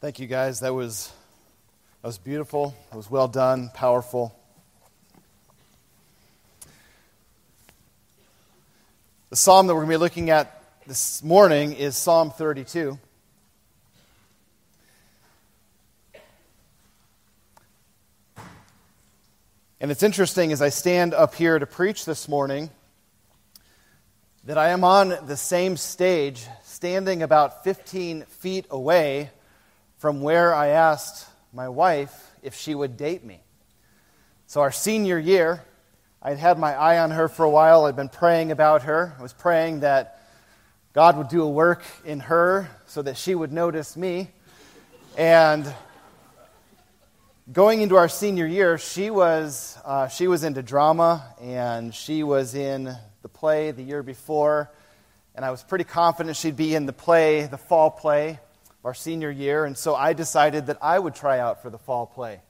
Thank you, guys. That was, that was beautiful. It was well done, powerful. The psalm that we're going to be looking at this morning is Psalm 32. And it's interesting as I stand up here to preach this morning that I am on the same stage, standing about 15 feet away from where I asked my wife if she would date me. So, our senior year, I'd had my eye on her for a while. I'd been praying about her. I was praying that God would do a work in her so that she would notice me. And going into our senior year, she was, uh, she was into drama and she was in the play the year before. And I was pretty confident she'd be in the play, the fall play, our senior year. And so I decided that I would try out for the fall play.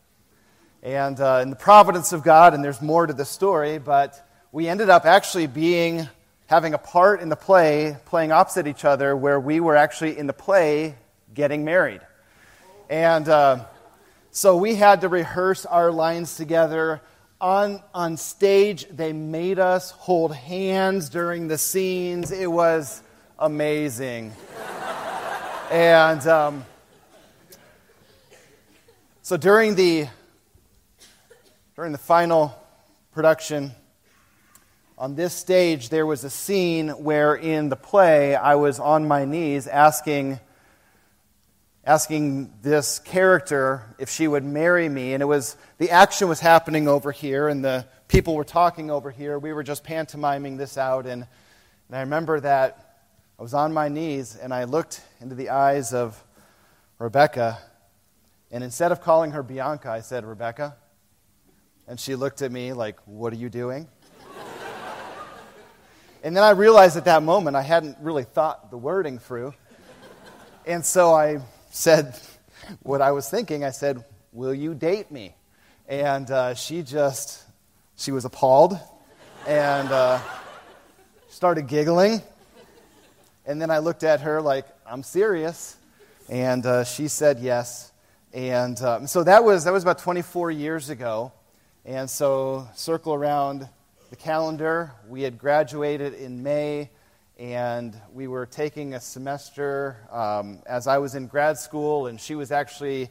And uh, in the providence of God, and there's more to the story, but we ended up actually being having a part in the play, playing opposite each other, where we were actually in the play getting married. And uh, so we had to rehearse our lines together. On, on stage, they made us hold hands during the scenes. It was amazing. And um, so during the during the final production, on this stage, there was a scene where in the play I was on my knees asking, asking this character if she would marry me. And it was the action was happening over here, and the people were talking over here. We were just pantomiming this out. And, and I remember that I was on my knees and I looked into the eyes of Rebecca. And instead of calling her Bianca, I said, Rebecca. And she looked at me like, What are you doing? and then I realized at that moment I hadn't really thought the wording through. And so I said what I was thinking. I said, Will you date me? And uh, she just, she was appalled and uh, started giggling. And then I looked at her like, I'm serious. And uh, she said yes. And um, so that was, that was about 24 years ago. And so, circle around the calendar. We had graduated in May, and we were taking a semester um, as I was in grad school, and she was actually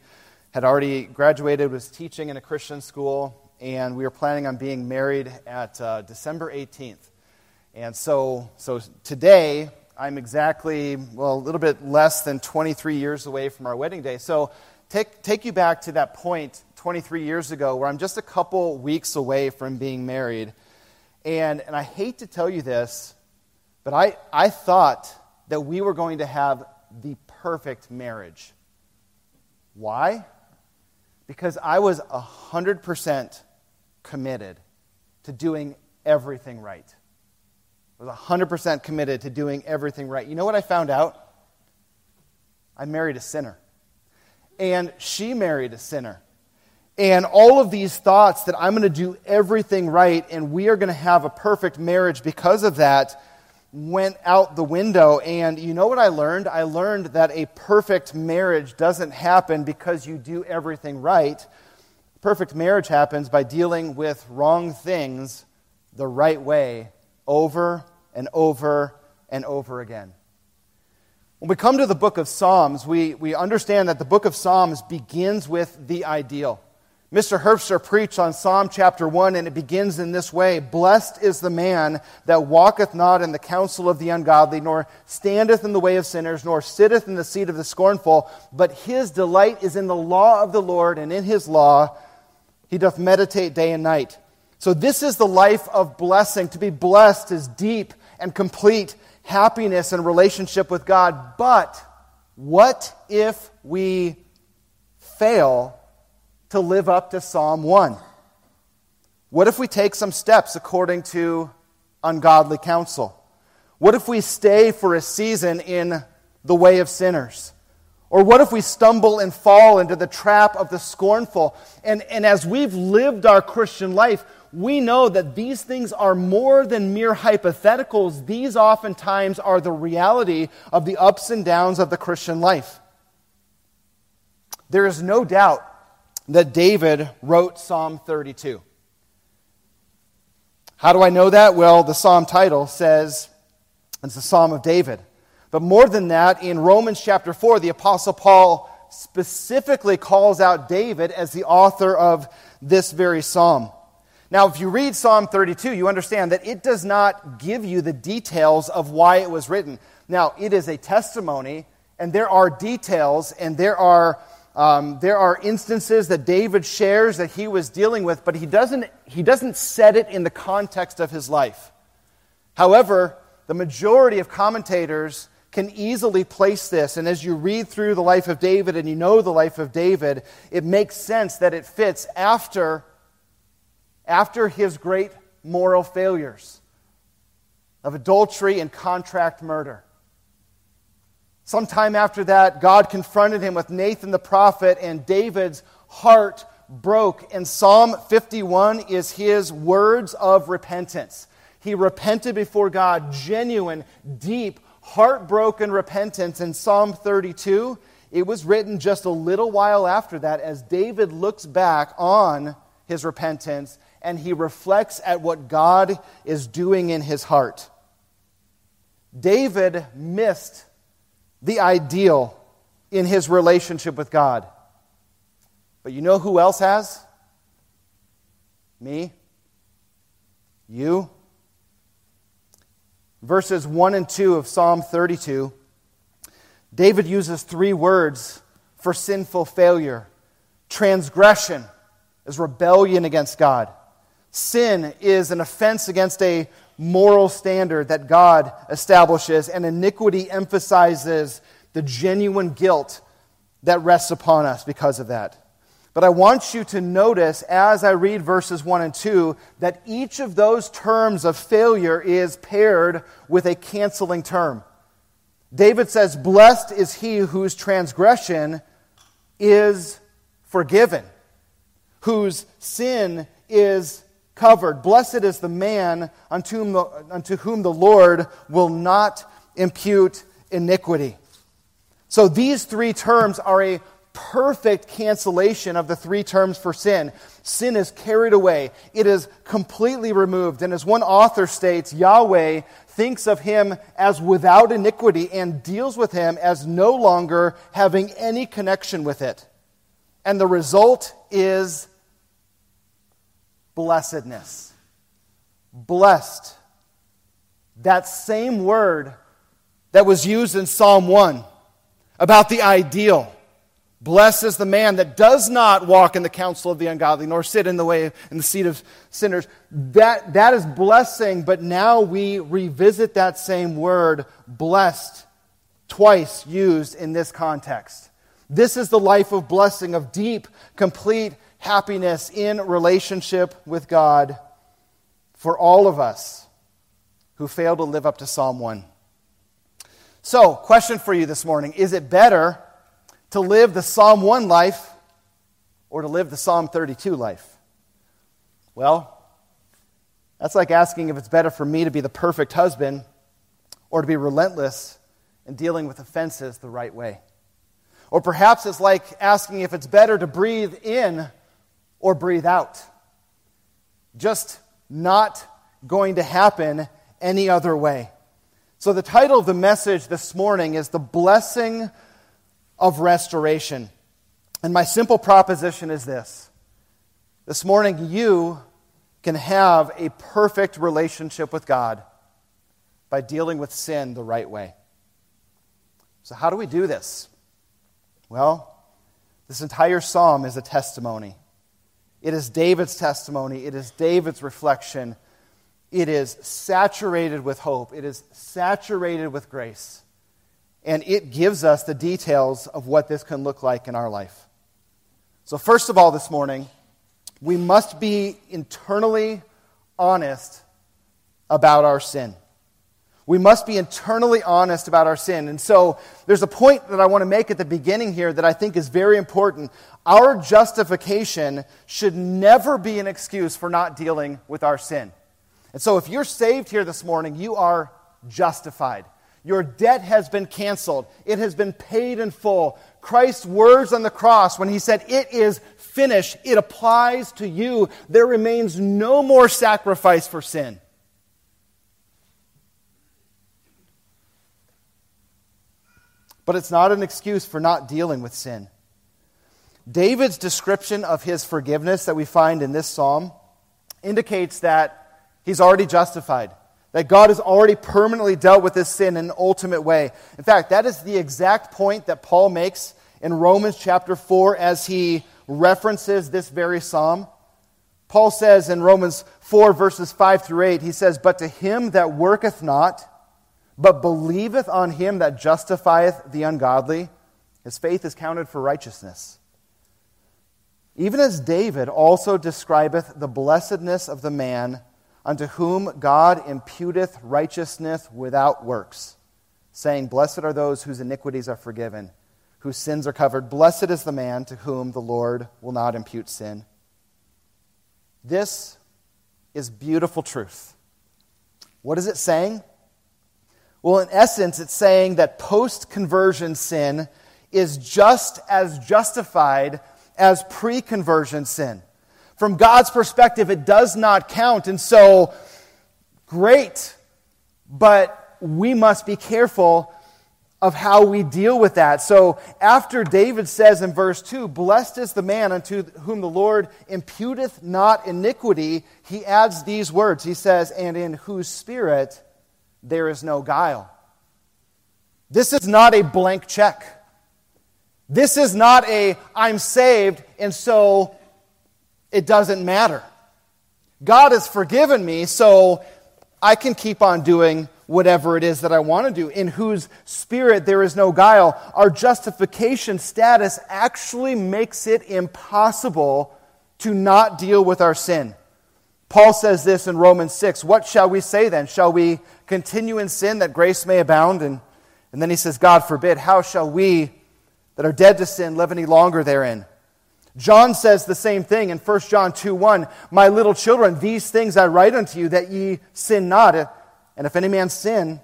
had already graduated, was teaching in a Christian school, and we were planning on being married at uh, December 18th. And so, so today, I'm exactly, well, a little bit less than 23 years away from our wedding day. So, take, take you back to that point 23 years ago where I'm just a couple weeks away from being married. And, and I hate to tell you this, but I, I thought that we were going to have the perfect marriage. Why? Because I was 100% committed to doing everything right. Was 100% committed to doing everything right. You know what I found out? I married a sinner. And she married a sinner. And all of these thoughts that I'm going to do everything right and we are going to have a perfect marriage because of that went out the window. And you know what I learned? I learned that a perfect marriage doesn't happen because you do everything right. Perfect marriage happens by dealing with wrong things the right way over and over and over again. When we come to the book of Psalms, we, we understand that the book of Psalms begins with the ideal. Mr. Herbster preached on Psalm chapter 1, and it begins in this way Blessed is the man that walketh not in the counsel of the ungodly, nor standeth in the way of sinners, nor sitteth in the seat of the scornful, but his delight is in the law of the Lord, and in his law he doth meditate day and night. So, this is the life of blessing. To be blessed is deep and complete happiness and relationship with God. But what if we fail to live up to Psalm 1? What if we take some steps according to ungodly counsel? What if we stay for a season in the way of sinners? Or what if we stumble and fall into the trap of the scornful? And, and as we've lived our Christian life, we know that these things are more than mere hypotheticals. These oftentimes are the reality of the ups and downs of the Christian life. there is no doubt that David wrote Psalm 32. How do I know that? Well, the psalm title says it's the Psalm of David. But more than that, in Romans chapter 4, the Apostle Paul specifically calls out David as the author of this very psalm. Now, if you read Psalm 32, you understand that it does not give you the details of why it was written. Now, it is a testimony, and there are details, and there are, um, there are instances that David shares that he was dealing with, but he doesn't, he doesn't set it in the context of his life. However, the majority of commentators can easily place this. And as you read through the life of David and you know the life of David, it makes sense that it fits after, after his great moral failures of adultery and contract murder. Sometime after that, God confronted him with Nathan the prophet, and David's heart broke. And Psalm 51 is his words of repentance. He repented before God, genuine, deep, heartbroken repentance in Psalm 32. It was written just a little while after that as David looks back on his repentance and he reflects at what God is doing in his heart. David missed the ideal in his relationship with God. But you know who else has? Me? You? verses 1 and 2 of Psalm 32, David uses three words for sinful failure transgression is rebellion against God, sin is an offense against a moral standard that God establishes, and iniquity emphasizes the genuine guilt that rests upon us because of that. But I want you to notice as I read verses 1 and 2 that each of those terms of failure is paired with a canceling term. David says, Blessed is he whose transgression is forgiven, whose sin is covered. Blessed is the man unto whom the, unto whom the Lord will not impute iniquity. So these three terms are a perfect cancellation of the three terms for sin. Sin is carried away, it is completely removed. And as one author states, Yahweh thinks of him as without iniquity and deals with him as no longer having any connection with it. And the result is blessedness. Blessed. That same word that was used in Psalm 1 about the ideal Blessed is the man that does not walk in the counsel of the ungodly, nor sit in the way in the seat of sinners. That, that is blessing, but now we revisit that same word, blessed, twice used in this context. This is the life of blessing, of deep, complete happiness in relationship with God for all of us who fail to live up to Psalm 1. So, question for you this morning Is it better? to live the Psalm 1 life or to live the Psalm 32 life? Well, that's like asking if it's better for me to be the perfect husband or to be relentless in dealing with offenses the right way. Or perhaps it's like asking if it's better to breathe in or breathe out. Just not going to happen any other way. So, the title of the message this morning is The Blessing of restoration. And my simple proposition is this this morning, you can have a perfect relationship with God by dealing with sin the right way. So, how do we do this? Well, this entire psalm is a testimony. It is David's testimony, it is David's reflection. It is saturated with hope, it is saturated with grace and it gives us the details of what this can look like in our life. So, first of all, this morning, we must be internally honest about our sin. We must be internally honest about our sin. And so, there's a point that I want to make at the beginning here that I think is very important. Our justification should never be an excuse for not dealing with our sin. And so, if you're saved here this morning, you are justified. Your debt has been canceled, it has been paid in full. Christ's words on the cross, when he said, It is finished, it applies to you. There remains no more sacrifice for sin. But it's not an excuse for not dealing with sin. David's description of his forgiveness that we find in this psalm indicates that he's already justified, that God has already permanently dealt with this sin in an ultimate way. In fact, that is the exact point that Paul makes in Romans chapter 4 as he references this very psalm. Paul says in Romans 4, verses 5 through 8, he says, But to him that worketh not, but believeth on him that justifieth the ungodly, his faith is counted for righteousness. Even as David also describeth the blessedness of the man unto whom God imputeth righteousness without works, saying, Blessed are those whose iniquities are forgiven, whose sins are covered. Blessed is the man to whom the Lord will not impute sin. This is beautiful truth. What is it saying? Well, in essence, it's saying that post conversion sin is just as justified as pre conversion sin. From God's perspective, it does not count. And so, great, but we must be careful of how we deal with that. So, after David says in verse 2, Blessed is the man unto whom the Lord imputeth not iniquity, he adds these words. He says, And in whose spirit there is no guile. This is not a blank check. This is not a, I'm saved, and so it doesn't matter. God has forgiven me, so I can keep on doing whatever it is that I want to do, in whose spirit there is no guile. Our justification status actually makes it impossible to not deal with our sin. Paul says this in Romans 6 What shall we say then? Shall we continue in sin that grace may abound? And, and then he says, God forbid, how shall we that are dead to sin live any longer therein. John says the same thing in 1 John 2 1. My little children, these things I write unto you that ye sin not. And if any man sin,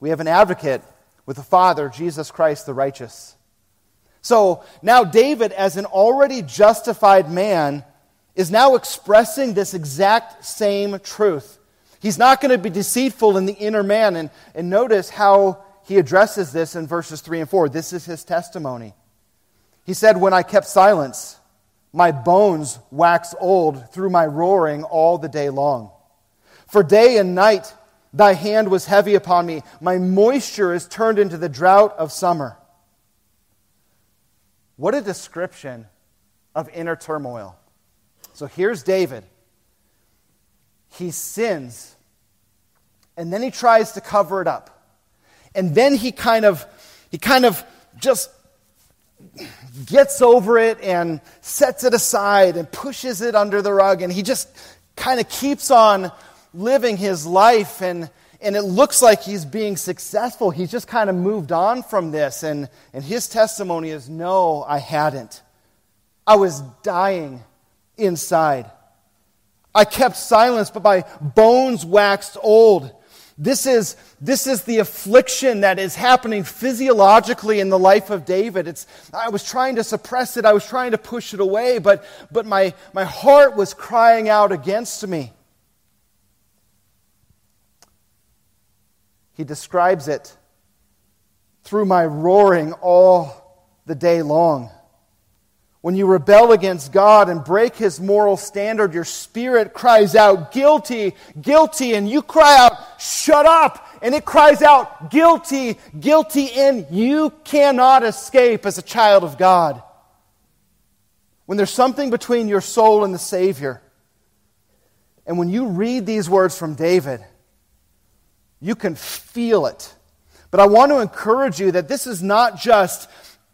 we have an advocate with the Father, Jesus Christ the righteous. So now David, as an already justified man, is now expressing this exact same truth. He's not going to be deceitful in the inner man. And, and notice how he addresses this in verses 3 and 4. This is his testimony. He said, When I kept silence, my bones waxed old through my roaring all the day long. For day and night thy hand was heavy upon me. My moisture is turned into the drought of summer. What a description of inner turmoil. So here's David. He sins, and then he tries to cover it up. And then he kind of, he kind of just gets over it and sets it aside and pushes it under the rug. And he just kind of keeps on living his life. And, and it looks like he's being successful. He's just kind of moved on from this. And, and his testimony is no, I hadn't. I was dying inside. I kept silence, but my bones waxed old. This is, this is the affliction that is happening physiologically in the life of David. It's, I was trying to suppress it, I was trying to push it away, but, but my, my heart was crying out against me. He describes it through my roaring all the day long. When you rebel against God and break his moral standard, your spirit cries out, guilty, guilty, and you cry out, shut up, and it cries out, guilty, guilty, and you cannot escape as a child of God. When there's something between your soul and the Savior, and when you read these words from David, you can feel it. But I want to encourage you that this is not just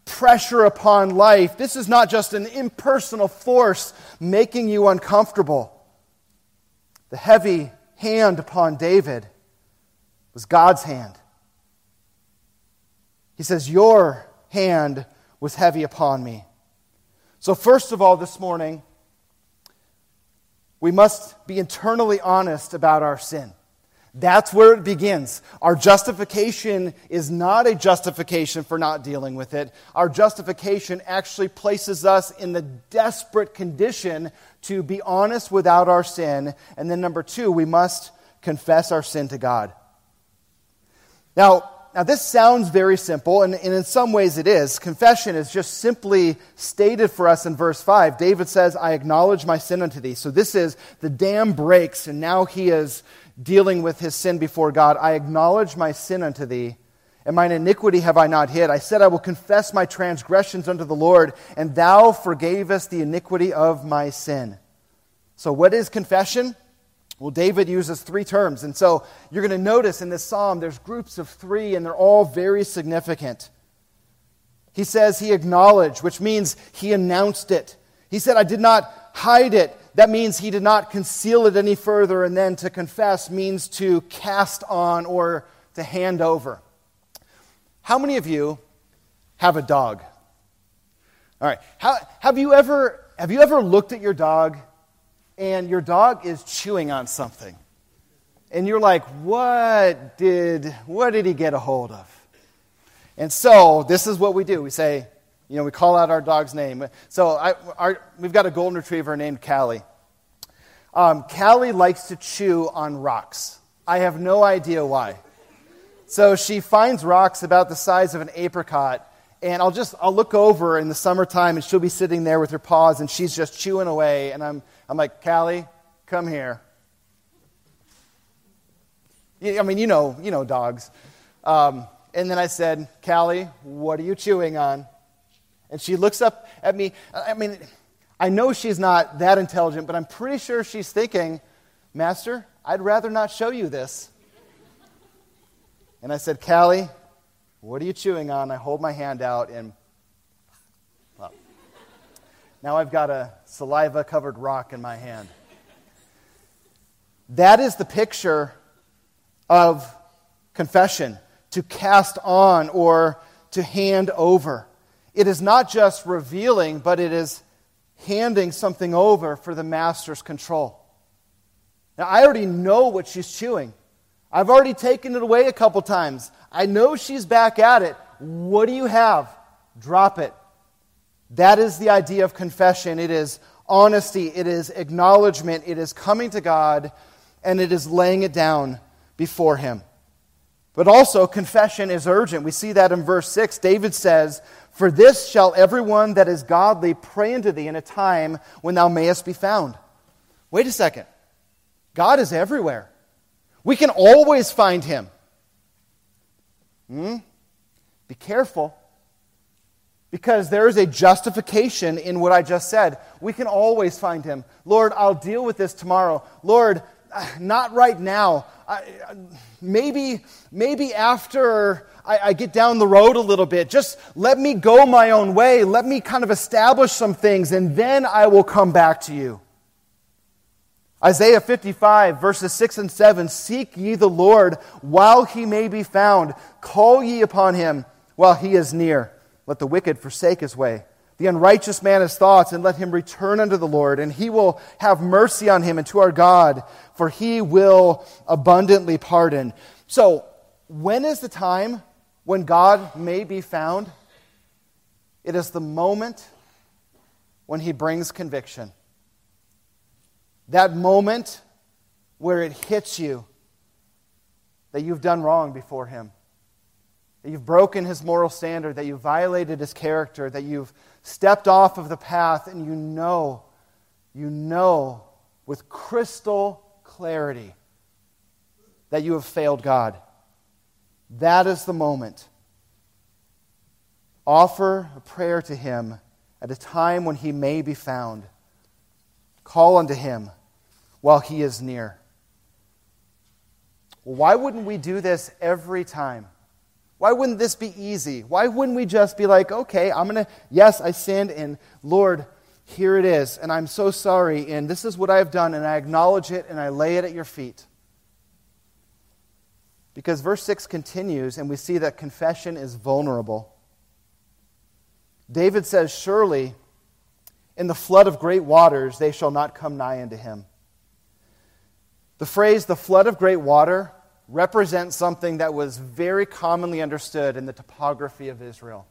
pressure upon life. This is not just an impersonal force making you uncomfortable. The heavy hand upon David was God's hand. He says, Your hand was heavy upon me. So, first of all, this morning, we must be internally honest about our sin. That's where it begins. Our justification is not a justification for not dealing with it. Our justification actually places us in the desperate condition to be honest without our sin. And then, number two, we must confess our sin to God. Now, now this sounds very simple, and, and in some ways it is. Confession is just simply stated for us in verse 5. David says, I acknowledge my sin unto thee. So this is the dam breaks, and now he is dealing with his sin before God. I acknowledge my sin unto thee, and mine iniquity have I not hid. I said, I will confess my transgressions unto the Lord, and thou forgavest the iniquity of my sin. So, what is confession? Well, David uses three terms. And so you're going to notice in this psalm there's groups of three, and they're all very significant. He says he acknowledged, which means he announced it. He said, I did not hide it. That means he did not conceal it any further. And then to confess means to cast on or to hand over. How many of you have a dog? All right. How, have, you ever, have you ever looked at your dog and your dog is chewing on something? And you're like, what did, what did he get a hold of? And so this is what we do. We say, you know, we call out our dog's name. So I, our, we've got a golden retriever named Callie. Um, Callie likes to chew on rocks. I have no idea why. So she finds rocks about the size of an apricot, and I'll just I'll look over in the summertime, and she'll be sitting there with her paws, and she's just chewing away, and I'm I'm like, Callie, come here. I mean, you know, you know dogs. Um, and then I said, Callie, what are you chewing on? And she looks up at me. I mean, I know she's not that intelligent, but I'm pretty sure she's thinking, Master, I'd rather not show you this. And I said, Callie, what are you chewing on? I hold my hand out, and now I've got a saliva covered rock in my hand. That is the picture of confession to cast on or to hand over. It is not just revealing, but it is handing something over for the master's control. Now, I already know what she's chewing. I've already taken it away a couple times. I know she's back at it. What do you have? Drop it. That is the idea of confession. It is honesty, it is acknowledgement, it is coming to God, and it is laying it down before Him. But also, confession is urgent. We see that in verse 6. David says, For this shall everyone that is godly pray unto thee in a time when thou mayest be found. Wait a second. God is everywhere. We can always find him. Hmm? Be careful. Because there is a justification in what I just said. We can always find him. Lord, I'll deal with this tomorrow. Lord, not right now. I, maybe, maybe after I, I, get down the road a little bit, just let me go my own way. Let me kind of establish some things, and then I will come back to you. Isaiah 55, verses 6 and 7 Seek ye the Lord while he may be found, call ye upon him while he is near. Let the wicked forsake his way the unrighteous man his thoughts, and let him return unto the Lord, and he will have mercy on him and to our God, for he will abundantly pardon. So, when is the time when God may be found? It is the moment when he brings conviction. That moment where it hits you that you've done wrong before him, that you've broken his moral standard, that you've violated his character, that you've stepped off of the path, and you know, you know with crystal clarity that you have failed God. That is the moment. Offer a prayer to Him at a time when He may be found. Call unto Him while He is near. why wouldn't we do this every time? Why wouldn't this be easy? Why wouldn't we just be like, okay, I'm going to, yes, I sinned, and Lord, here it is, and I'm so sorry, and this is what I've done, and I acknowledge it, and I lay it at your feet. Because verse 6 continues, and we see that confession is vulnerable. David says, Surely in the flood of great waters they shall not come nigh unto him. The phrase, the flood of great water, represents something that was very commonly understood in the topography of Israel.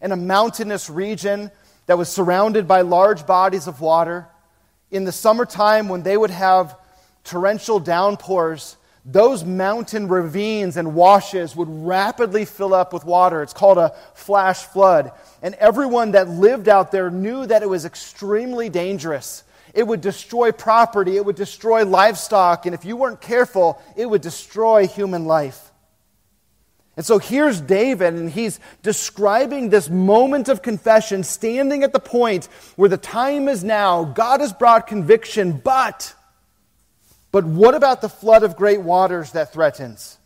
In a mountainous region that was surrounded by large bodies of water, in the summertime when they would have torrential downpours, those mountain ravines and washes would rapidly fill up with water. It's called a flash flood. And everyone that lived out there knew that it was extremely dangerous. It would destroy property, it would destroy livestock, and if you weren't careful, it would destroy human life. And so here's David, and he's describing this moment of confession, standing at the point where the time is now. God has brought conviction, but but what about the flood of great waters that threatens?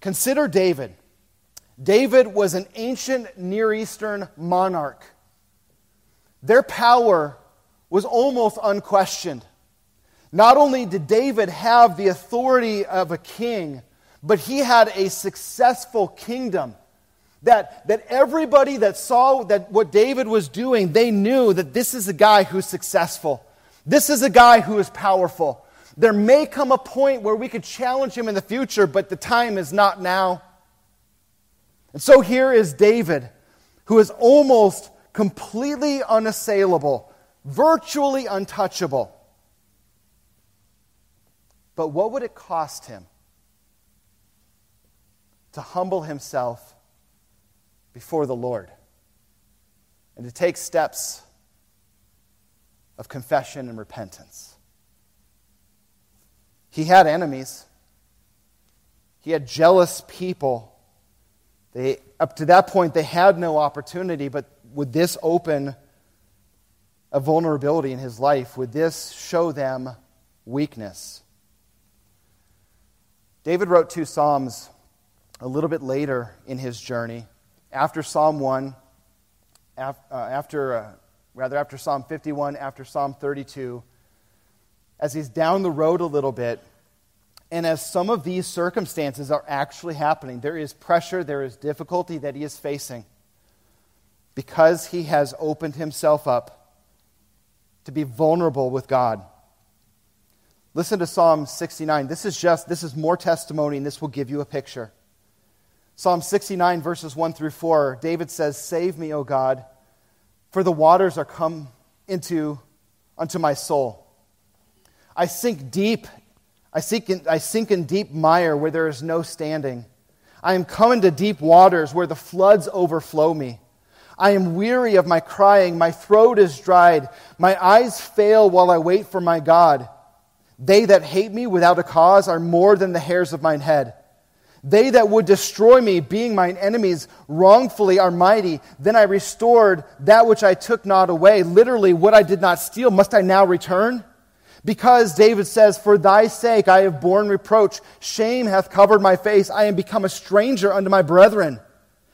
Consider David. David was an ancient Near Eastern monarch. Their power was almost unquestioned. Not only did David have the authority of a king, but he had a successful kingdom. That, that everybody that saw that what David was doing, they knew that this is a guy who's successful. This is a guy who is powerful. There may come a point where we could challenge him in the future, but the time is not now. And so here is David, who is almost completely unassailable, virtually untouchable. But what would it cost him to humble himself before the Lord and to take steps of confession and repentance. He had enemies. He had jealous people. They, up to that point, they had no opportunity, but would this open a vulnerability in his life? Would this show them weakness? David wrote two Psalms a little bit later in his journey. After Psalm 1, uh, after uh, rather, after Psalm 51, after Psalm 32, as he's down the road a little bit, and as some of these circumstances are actually happening, there is pressure, there is difficulty that he is facing because he has opened himself up to be vulnerable with God. Listen to Psalm 69. This is just, this is more testimony, and this will give you a picture. Psalm 69, verses 1 through 4, David says, Save me, O God for the waters are come into unto my soul. I sink deep, I sink in, I sink in deep mire where there is no standing. I am come into deep waters where the floods overflow me. I am weary of my crying, my throat is dried, my eyes fail while I wait for my God. They that hate me without a cause are more than the hairs of mine head. They that would destroy me, being mine enemies, wrongfully are mighty. Then I restored that which I took not away. Literally, what I did not steal, must I now return? Because David says, For thy sake I have borne reproach. Shame hath covered my face. I am become a stranger unto my brethren,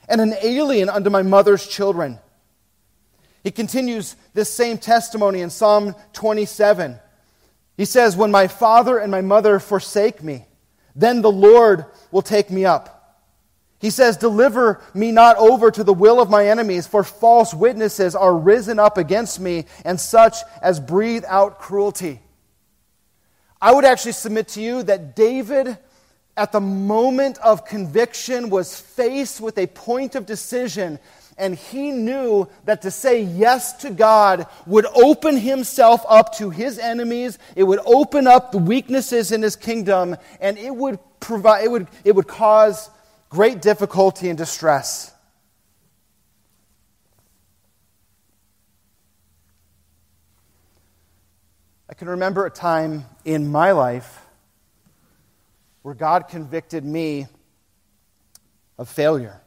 and an alien unto my mother's children. He continues this same testimony in Psalm 27. He says, When my father and my mother forsake me, then the Lord will take me up. He says, Deliver me not over to the will of my enemies, for false witnesses are risen up against me, and such as breathe out cruelty. I would actually submit to you that David, at the moment of conviction, was faced with a point of decision and he knew that to say yes to God would open himself up to his enemies, it would open up the weaknesses in his kingdom, and it would, provide, it would, it would cause great difficulty and distress. I can remember a time in my life where God convicted me of failure.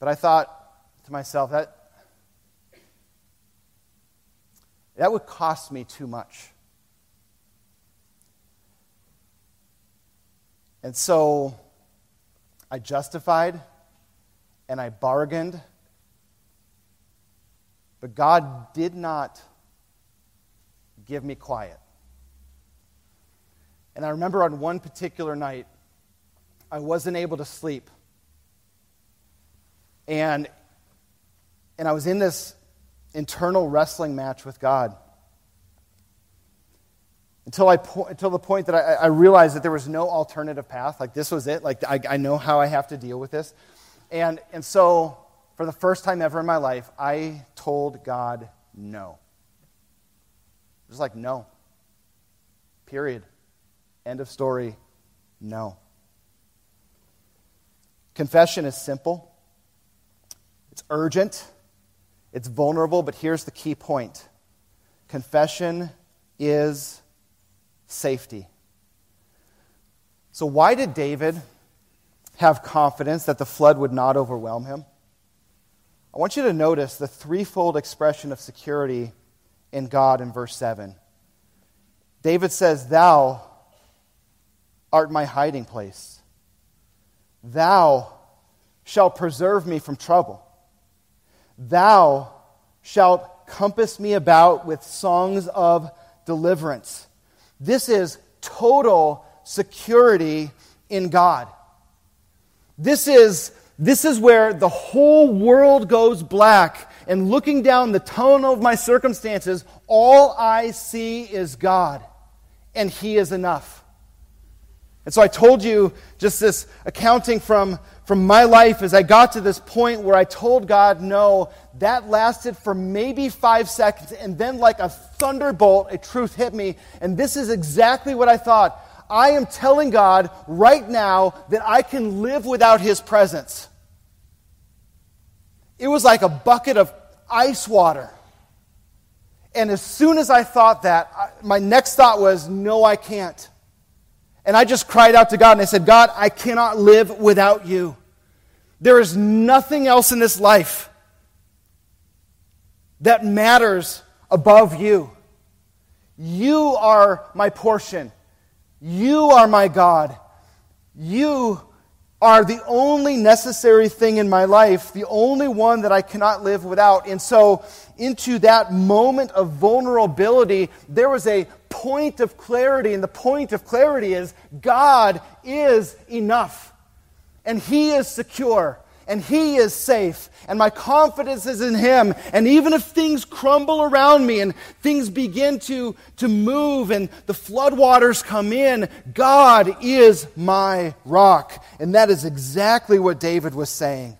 But I thought to myself, that, that would cost me too much. And so I justified and I bargained. But God did not give me quiet. And I remember on one particular night, I wasn't able to sleep. And, and I was in this internal wrestling match with God. until, I po- until the point that I, I realized that there was no alternative path. Like, this was it. Like, I, I know how I have to deal with this. And, and so, for the first time ever in my life, I told God no. Just like, no. Period. End of story. No. Confession is simple, it's urgent, it's vulnerable, but here's the key point confession is safety. So, why did David have confidence that the flood would not overwhelm him? I want you to notice the threefold expression of security in God in verse 7. David says, Thou art my hiding place. Thou shalt preserve me from trouble. Thou shalt compass me about with songs of deliverance. This is total security in God. This is, this is where the whole world goes black, and looking down the tunnel of my circumstances, all I see is God, and He is enough. And so I told you just this accounting from, from my life as I got to this point where I told God no. That lasted for maybe five seconds, and then, like a thunderbolt, a truth hit me. And this is exactly what I thought. I am telling God right now that I can live without His presence. It was like a bucket of ice water. And as soon as I thought that, my next thought was, no, I can't. And I just cried out to God and I said, God, I cannot live without you. There is nothing else in this life that matters above you. You are my portion. You are my God. You are the only necessary thing in my life, the only one that I cannot live without. And so, into that moment of vulnerability, there was a point of clarity, and the point of clarity is God is enough, and He is secure, and He is safe, and my confidence is in Him. And even if things crumble around me and things begin to, to move and the floodwaters come in, God is my rock. And that is exactly what David was saying.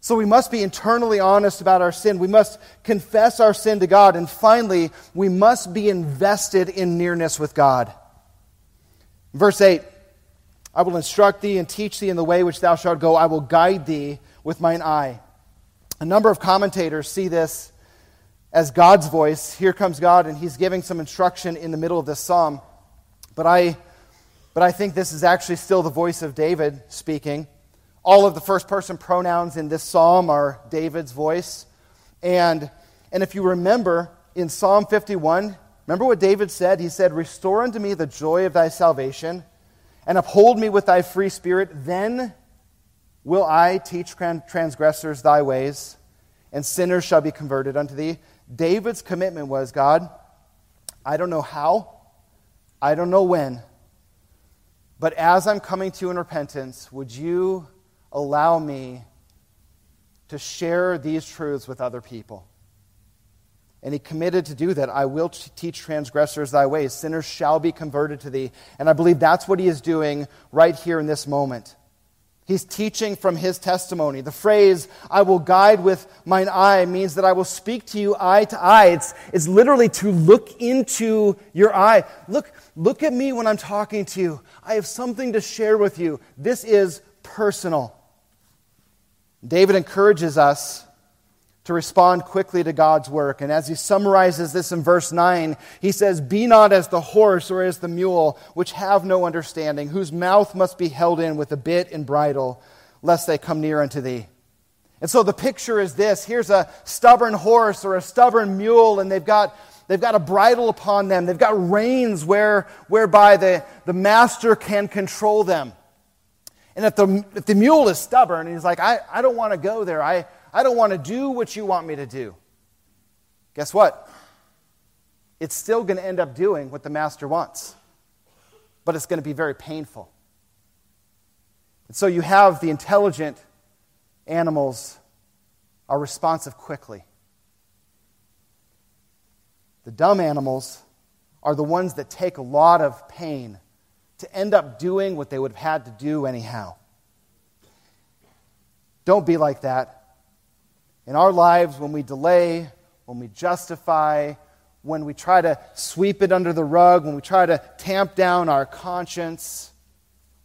So we must be internally honest about our sin. We must confess our sin to God. And finally, we must be invested in nearness with God. Verse 8 I will instruct thee and teach thee in the way which thou shalt go. I will guide thee with mine eye. A number of commentators see this as God's voice. Here comes God, and he's giving some instruction in the middle of this psalm. But I, but I think this is actually still the voice of David speaking. All of the first person pronouns in this psalm are David's voice. And, and if you remember in Psalm 51, remember what David said? He said, Restore unto me the joy of thy salvation, and uphold me with thy free spirit. Then will I teach transgressors thy ways, and sinners shall be converted unto thee. David's commitment was God, I don't know how, I don't know when, but as I'm coming to you in repentance, would you allow me to share these truths with other people. And he committed to do that. I will teach transgressors thy ways. Sinners shall be converted to thee. And I believe that's what he is doing right here in this moment. He's teaching from his testimony. The phrase, I will guide with mine eye, means that I will speak to you eye to eye. It's, it's literally to look into your eye. Look, look at me when I'm talking to you. I have something to share with you. This is personal. David encourages us to respond quickly to God's work. And as he summarizes this in verse 9, he says, Be not as the horse or as the mule, which have no understanding, whose mouth must be held in with a bit and bridle, lest they come near unto thee. And so the picture is this here's a stubborn horse or a stubborn mule, and they've got They've got a bridle upon them. They've got reins where, whereby the, the master can control them. And if the, if the mule is stubborn and he's like, I, I don't want to go there, I, I don't want to do what you want me to do, guess what? It's still going to end up doing what the master wants, but it's going to be very painful. And so you have the intelligent animals are responsive quickly. The dumb animals are the ones that take a lot of pain to end up doing what they would have had to do anyhow. Don't be like that. In our lives, when we delay, when we justify, when we try to sweep it under the rug, when we try to tamp down our conscience,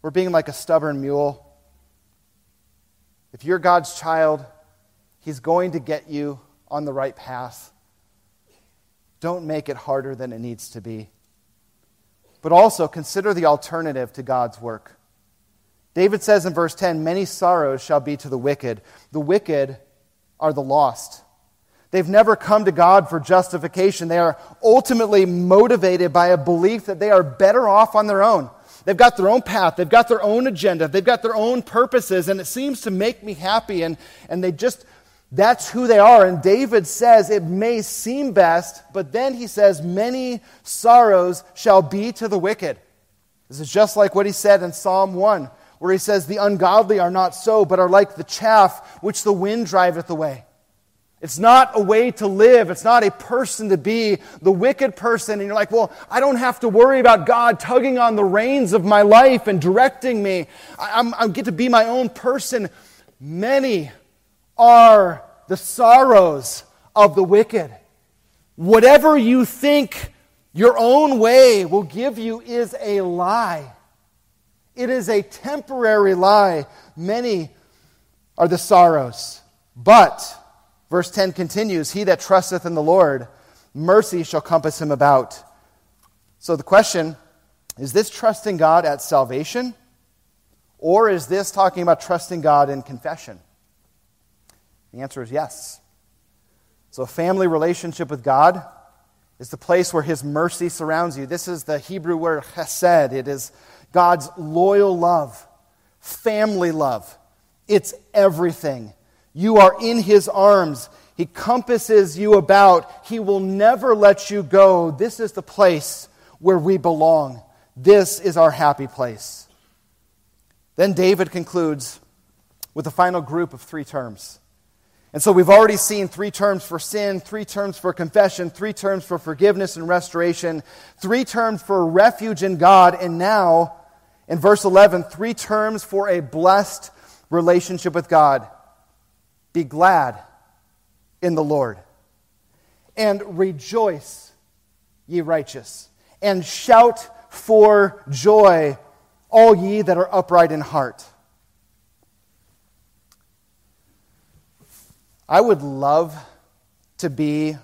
we're being like a stubborn mule. If you're God's child, He's going to get you on the right path. Don't make it harder than it needs to be. But also consider the alternative to God's work. David says in verse 10 Many sorrows shall be to the wicked. The wicked are the lost. They've never come to God for justification. They are ultimately motivated by a belief that they are better off on their own. They've got their own path, they've got their own agenda, they've got their own purposes, and it seems to make me happy. And, and they just, that's who they are. And David says it may seem best, but then he says, Many sorrows shall be to the wicked. This is just like what he said in Psalm 1, where he says, The ungodly are not so, but are like the chaff which the wind driveth away. It's not a way to live. It's not a person to be the wicked person. And you're like, well, I don't have to worry about God tugging on the reins of my life and directing me. I, I get to be my own person. Many are the sorrows of the wicked. Whatever you think your own way will give you is a lie. It is a temporary lie. Many are the sorrows. But, verse 10 continues He that trusteth in the Lord, mercy shall compass him about. So the question is this trusting God at salvation? Or is this talking about trusting God in confession? The answer is yes. So, a family relationship with God is the place where His mercy surrounds you. This is the Hebrew word chesed. It is God's loyal love, family love. It's everything. You are in His arms. He compasses you about. He will never let you go. This is the place where we belong. This is our happy place. Then David concludes with a final group of three terms. And so we've already seen three terms for sin, three terms for confession, three terms for forgiveness and restoration, three terms for refuge in God, and now, in verse 11, three terms for a blessed relationship with God. Be glad in the Lord, and rejoice, ye righteous, and shout for joy, all ye that are upright in heart. I would love to be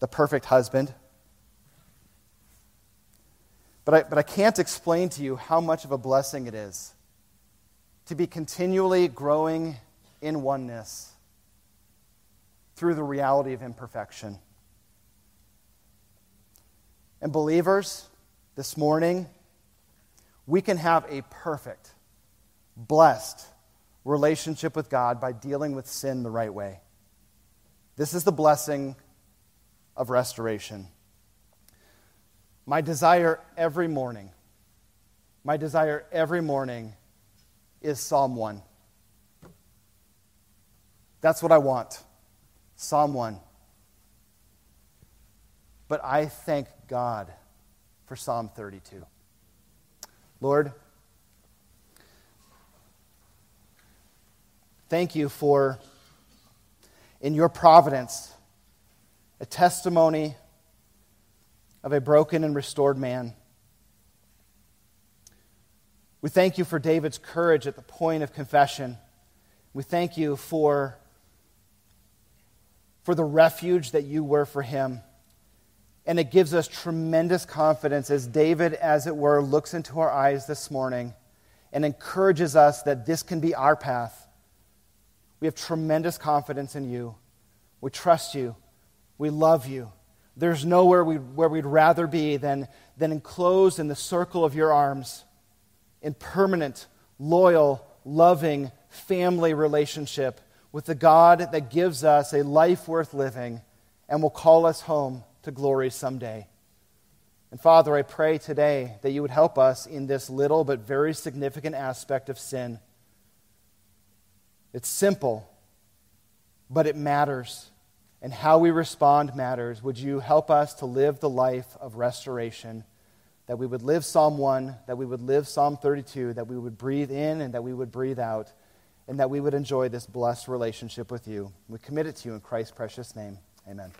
the perfect husband. But I, but I can't explain to you how much of a blessing it is to be continually growing in oneness through the reality of imperfection. And believers, this morning, we can have a perfect, blessed relationship with God by dealing with sin the right way. This is the blessing of restoration. My desire every morning, my desire every morning is Psalm 1. That's what I want. Psalm 1. But I thank God for Psalm 32. Lord, thank you for in your providence a testimony of a broken and restored man. We thank you for David's courage at the point of confession. We thank you for, for the refuge that you were for him. And it gives us tremendous confidence as David, as it were, looks into our eyes this morning and encourages us that this can be our path. We have tremendous confidence in you. We trust you. We love you. There's nowhere we, where we'd rather be than, than enclosed in the circle of your arms, in permanent, loyal, loving family relationship with the God that gives us a life worth living and will call us home to glory someday. And Father, I pray today that you would help us in this little but very significant aspect of sin. It's simple, but it matters. and how we respond matters. Would you help us to live the life of restoration? That we would live Psalm 1, that we would live Psalm 32, that we would breathe in and that we would breathe out, and that we would enjoy this blessed relationship with you. We commit it to you in Christ's precious name. Amen.